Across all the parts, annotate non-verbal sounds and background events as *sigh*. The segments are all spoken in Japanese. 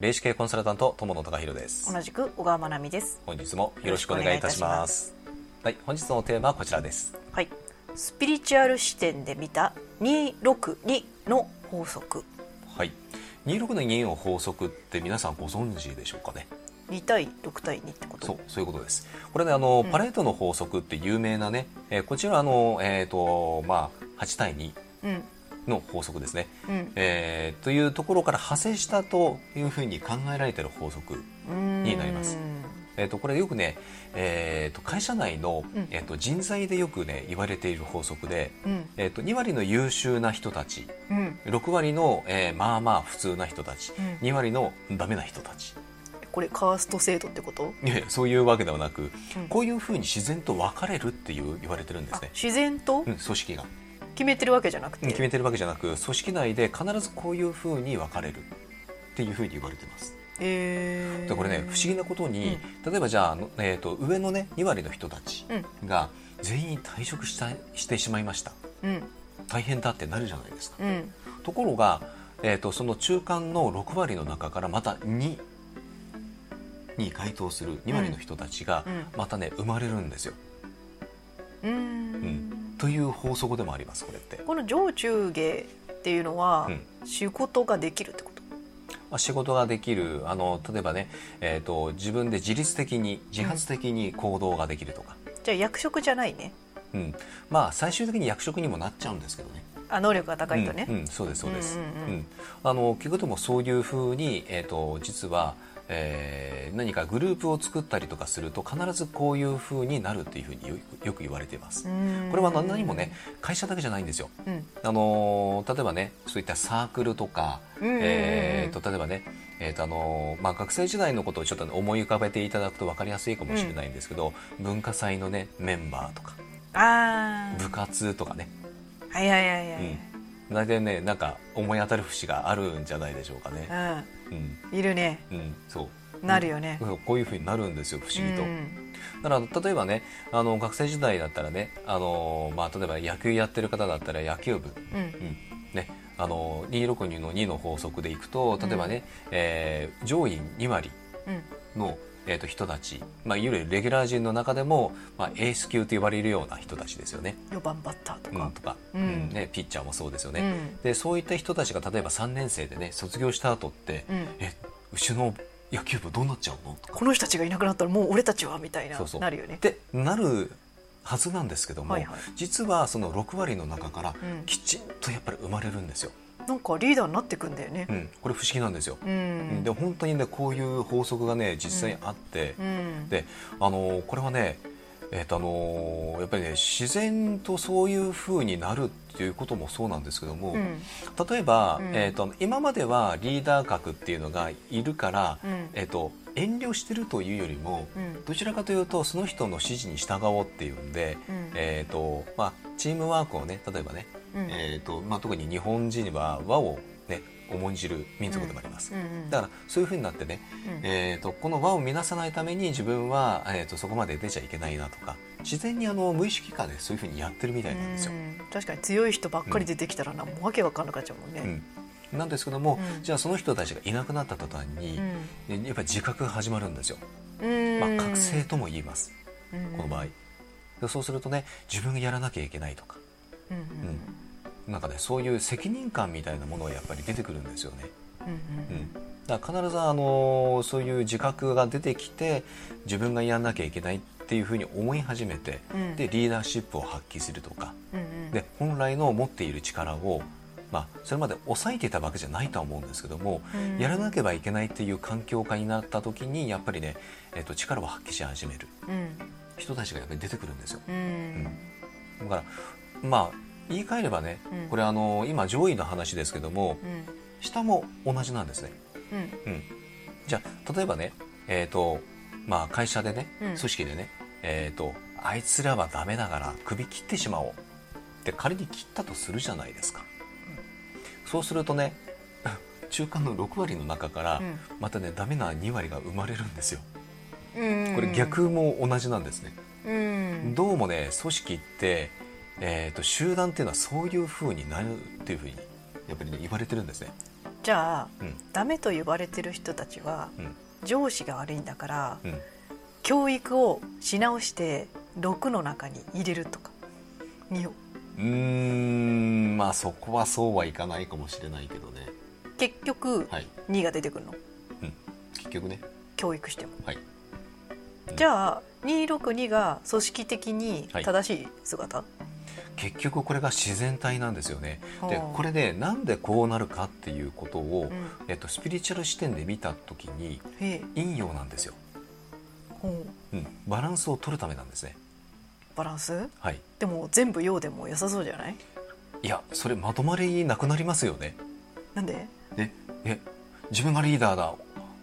霊視系コンサルタント友野隆弘です。同じく小川真奈美です。本日もよろしくお願いいたします。はい本日のテーマはこちらです。はい。スピリチュアル視点で見た262の法則。はい。262の法則って皆さんご存知でしょうかね？2対6対2ってこと？そうそういうことです。これねあの、うん、パレートの法則って有名なね、えー、こちらあのえっ、ー、とまあ8対2、うんの法則ですね、うん、えー、というところから派生したというふうに考えられている法則になります。えーと、これよくね、えーと、会社内の、うん、えーと、人材でよくね言われている法則で、うん、えー、と2割の優秀な人たち、うん、6割の、えー、まあまあ普通な人たち、うん、2割のダメな人たち。これカースト制度ってこと？いやそういうわけではなく、こういうふうに自然と分かれるっていう言われてるんですね。自然と、組織が決めてるわけじゃなくて。決めてるわけじゃなく組織内で必ずこういうふうに分かれるっていうふうに言われてます。えー、でこれね不思議なことに、うん、例えばじゃあ、えーと、上のね2割の人たちが全員退職したしてしまいました、うん、大変だってなるじゃないですか、うん、ところが、えーと、その中間の6割の中からまた2に該当する2割の人たちがまたね、生まれるんですよ。うん。という法則でもありますこれって。この上中下っていうのは、仕事ができるってこと？まあ、仕事ができる。あの例えばね、えーと、自分で自律的に自発的に行動ができるとか、うん、じゃあ役職じゃないね。うん。まあ最終的に役職にもなっちゃうんですけどね。あ能力が高いとね、うん、うん、そうですそうです、うん、うん、あの結局でもそういうふうに、えーと実はえー、何かグループを作ったりとかすると必ずこういうふうになるっていうふうによく言われています。これは何もね会社だけじゃないんですよ。うん、あの例えばねそういったサークルとか、えーと、例えばねえーとあのまあ、学生時代のことをちょっと思い浮かべていただくと分かりやすいかもしれないんですけど、うん、文化祭のねメンバーとか部活とかね。はいはいはいはい。うん大体ねなんか思い当たる節があるんじゃないでしょうかね。うん、いるね。うん、そう。なるよね。こういうふうになるんですよ不思議と。だから例えばねあの学生時代だったらねあの、まあ、例えば野球やってる方だったら野球部、うん、うん、ね、あの262の2の法則でいくと例えばね、うん、えー、上位2割の、えーと、人たち、まあ、いわゆるレギュラー陣の中でも、まあ、エース級と呼ばれるような人たちですよね。4番バッターとか,、うん、とか、うん、ね、ピッチャーもそうですよね、うん、でそういった人たちが例えば3年生でね卒業した後って、うん、えうちの野球部どうなっちゃうの？この人たちがいなくなったらもう俺たちはみたいなそうそう。なるよね。ってなるはずなんですけども、はいはい、実はその6割の中からきちんとやっぱり生まれるんですよ。なんかリーダーになっていくんだよね、うん、これ不思議なんですよ、うん、で本当にねこういう法則がね実際にあって、うん、であのこれはねえーとあのー、やっぱりね自然とそういうふうになるっていうこともそうなんですけども、うん、例えば、うん、えーと、今まではリーダー格っていうのがいるから、うん、えーと、遠慮してるというよりも、どちらかというとその人の指示に従おうっていうんで、えーとまあ、チームワークをね例えばね、えーとまあ、特に日本人は和を、ね、重んじる民族でもあります、うんうん、だからそういうふうになってね、うん、えーと、この和を乱さないために自分は、えーと、そこまで出ちゃいけないなとか自然にあの無意識化でそういうふうにやってるみたいなんですよ。確かに強い人ばっかり出てきたらな、もうわけわかんなくなっちゃうもんね。なんですけども、じゃあその人たちがいなくなった途端に、やっぱり自覚が始まるんですよ。まあ、覚醒とも言います、この場合。そうするとね自分がやらなきゃいけないとか、うん、うん、なんかねそういう責任感みたいなものはやっぱり出てくるんですよね。うん、うん。だから必ずあのそういう自覚が出てきて自分がやらなきゃいけないっていうふうに思い始めて、うん、でリーダーシップを発揮するとか、うんうん、で本来の持っている力をまあ、それまで抑えていたわけじゃないとは思うんですけども、うん、やらなければいけないっていう環境下になった時にやっぱりね、えー、と力を発揮し始める、うん、人たちがやっぱり出てくるんですよ。うん、だからまあ言い換えればね、これあの今上位の話ですけども、下も同じなんですね。うん、じゃあ例えばね、えーとまあ、会社でね組織でね、えーと、あいつらはダメだから首切ってしまおう。って仮に切ったとするじゃないですか。そうするとね *laughs* 中間の6割の中からまたね、ダメな2割が生まれるんですよ。これ逆も同じなんですね。どうもね組織って、えーと、集団っていうのはそういうふうになるっていうふうにやっぱりね言われてるんですね。じゃあ、うん。ダメと言われてる人たちはうん。上司が悪いんだからうん。教育をし直して6の中に入れるとか2を。うーんまあそこはそうはいかないかもしれないけどね。結局はい、2が出てくるの。うん、結局ね。教育しても。はい。じゃあ262が組織的に正しい姿、結局これが自然体なんですよね。ではあこれでなんでこうなるかっていうことを、うん。えっと、スピリチュアル視点で見た時に陰陽なんですよ、う。ん、バランスを取るためなんですね。バランス？はい。でも全部陽でも良さそうじゃない？いやそれまとまりなくなりますよね。なんで？ええ自分がリーダーだ。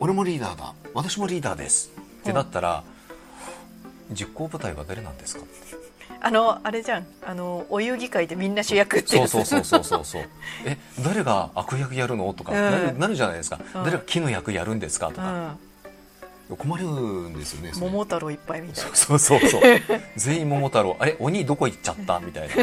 俺もリーダーだ。私もリーダーです。ってなったら、実行部隊は誰なんですか？あのあれじゃん。あのお遊戯会でみんな主役ってそうそうそうそうそうそう。*laughs* え誰が悪役やるの？とか、うん。なるなるじゃないですか、うん。誰が木の役やるんですか？とうか、ん。困るんですよね桃太郎いっぱいみたいな。そうそうそう *laughs* 全員桃太郎。あれ？鬼どこ行っちゃった？みたいな。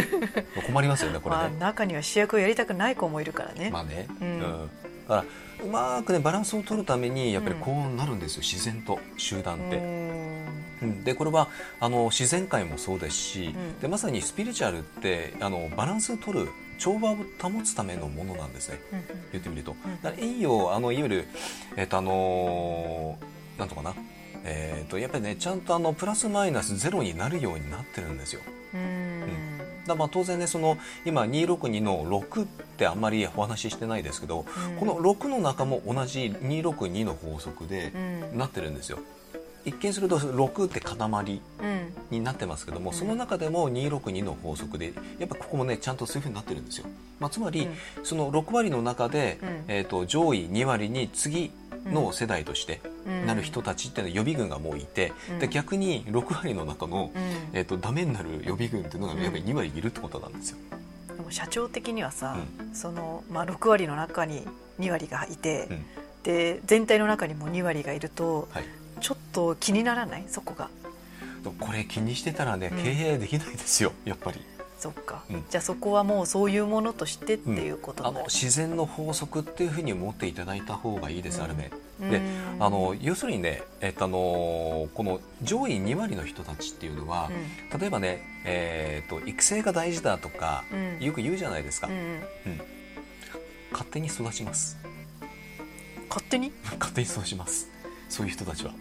困りますよねこれまあ、ね中には主役をやりたくない子もいるからね、まあね、ううんからうまくねバランスを取るためにやっぱりこうなるんですよ自然と集団って。でこれはあの自然界もそうですし、ん。でまさにスピリチュアルってあのバランスを取る調和を保つためのものなんですね。うん言ってみると。んだから陰陽あのいわゆるえっ、とあのーなんとかな。えっ、とやっぱりねちゃんとあのプラスマイナスゼロになるようになってるんですよ。うーんだまあ当然ねその今262の6ってあんまりお話ししてないですけど、うん。この6の中も同じ262の法則でうん。なってるんですよ。一見すると6って塊うん。になってますけども、うん。その中でも262の法則でやっぱここもねちゃんとそういうふうになってるんですよ、まあ、つまり、その6割の中で、うん。えー、と上位2割に次の世代としてうん。なる人たちっていうのは予備軍がもういて、うん。で逆に6割の中の、うん。えー、とダメになる予備軍っていうのがうん。やっぱり2割いるってことなんですよ。でも社長的にはさ、うそのまあ、6割の中に2割がいて、うん。で全体の中にも2割がいるとはい、ちょっと気にならない？そこが。これ気にしてたらねうん。経営できないですよやっぱり。そっか、うん。じゃあそこはもうそういうものとしてっていうことなる、の自然の法則っていうふうに思っていただいた方がいいです、うん。ある面。うん。であの要するにね、えっとあのこの上位2割の人たちっていうのは、例えばね、えー、と育成が大事だとか、うん。よく言うじゃないですか、うん。うん。勝手に育ちます。勝手に？*laughs* 勝手に育ちます。そういう人たちは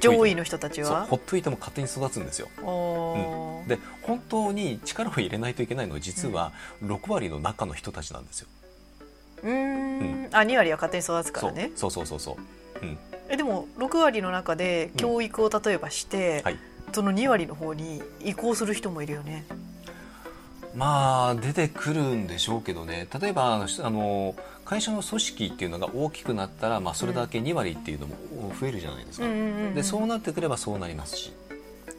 上位の人たちは？ほっといても勝手に育つんですよ。おー。で本当に力を入れないといけないのは実は6割の中の人たちなんですよ、うーん。あ2割は勝手に育つからね。そう。そうそうそうそう、うん、えでも6割の中で教育を例えばして、はい。その2割の方に移行する人もいるよねまあ出てくるんでしょうけどね。例えばあの会社の組織っていうのが大きくなったら、まあ、それだけ2割っていうのも増えるじゃないですか、うんうんうんうん。でそうなってくればそうなりますし。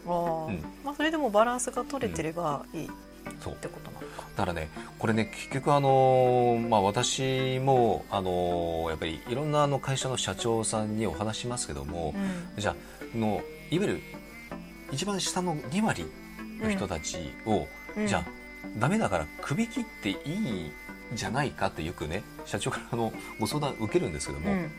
あー、うん。まあ、それでもバランスが取れてればいいっそうてことなのか、だからねこれね結局あの、まあ、私もあのやっぱりいろんなあの会社の社長さんにお話しますけども、うん。じゃあのいわゆる一番下の2割の人たちを、うん。じゃあダメだから首切っていいんじゃないかってよくね社長からあのご相談受けるんですけども、うん。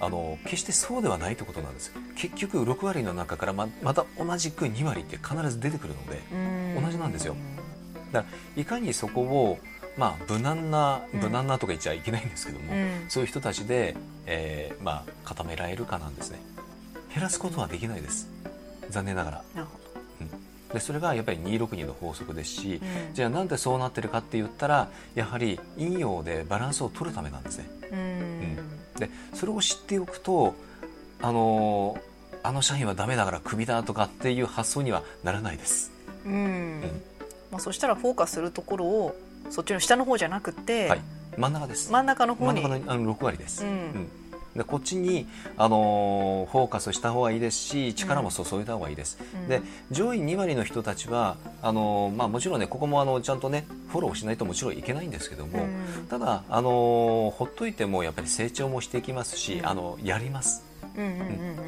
あの決してそうではないってことなんです結局6割の中からままた同じく2割って必ず出てくるのでうん。同じなんですよ。だからいかにそこをまあ無難なうん。無難なとか言っちゃいけないんですけども、うん。そういう人たちで、えーまあ、固められるかなんですね。減らすことはできないです。残念ながら。なるほでそれがやっぱり262の法則ですし、ど、うん。じゃあなんでそうなってるかって言ったらやはり陰陽でバランスを取るためなんですね。うん。でそれを知っておくとあのーあの社員はダメだからクビだとかっていう発想にはならないです。うん。まあ、そしたらフォーカスするところをそっちの下の方じゃなくて、はい。真ん中です。真ん中の方に。真ん中のあの6割です、うんでこっちに、あのーフォーカスした方がいいですし力も注いだ方がいいです、うん。で上位2割の人たちはあのーまあ、もちろんねここもあのちゃんとねフォローしないともちろんいけないんですけども、うん。ただ、あのーほっといてもやっぱり成長もしていきますし、うん。あのやります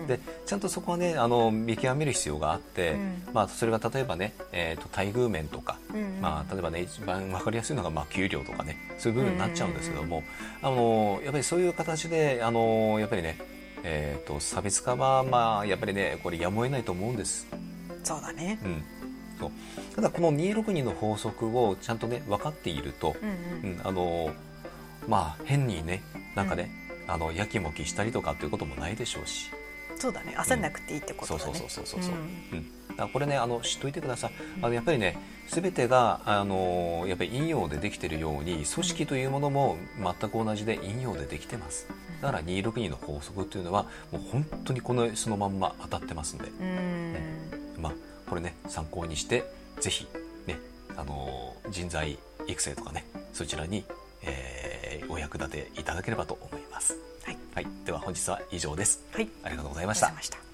でちゃんとそこはねあの見極める必要があって、うん、まあ、それが例えばね、えーと、待遇面とか、うんうん、まあ、例えばね一番分かりやすいのが、まあ、給料とかねそういう部分になっちゃうんですけども、あのやっぱりそういう形であのやっぱりね、えーと、差別化は、まあ、やっぱりねこれやむを得ないと思うんです。そうだね、うん。そう。ただこの262の法則をちゃんとね分かっていると、うん、うん。うん、あのまあ変にねなんかね、うん、あのやきもきしたりとかっていうこともないでしょうし。そうだね。焦んなくていいってことだね、そうそうそうそうそう、うん。だこれねあの知っといてください。あのやっぱりね全てがあのやっぱり陰陽でできてるように組織というものも全く同じで陰陽でできてます。だから262の法則っていうのはもう本当にこのそのまんま当たってますんで、うん、まあこれね参考にしてぜひねあの人材育成とかねそちらに、えー、お役立ていただければと思います。はい、はい、では本日は以上です。はい、ありがとうございました。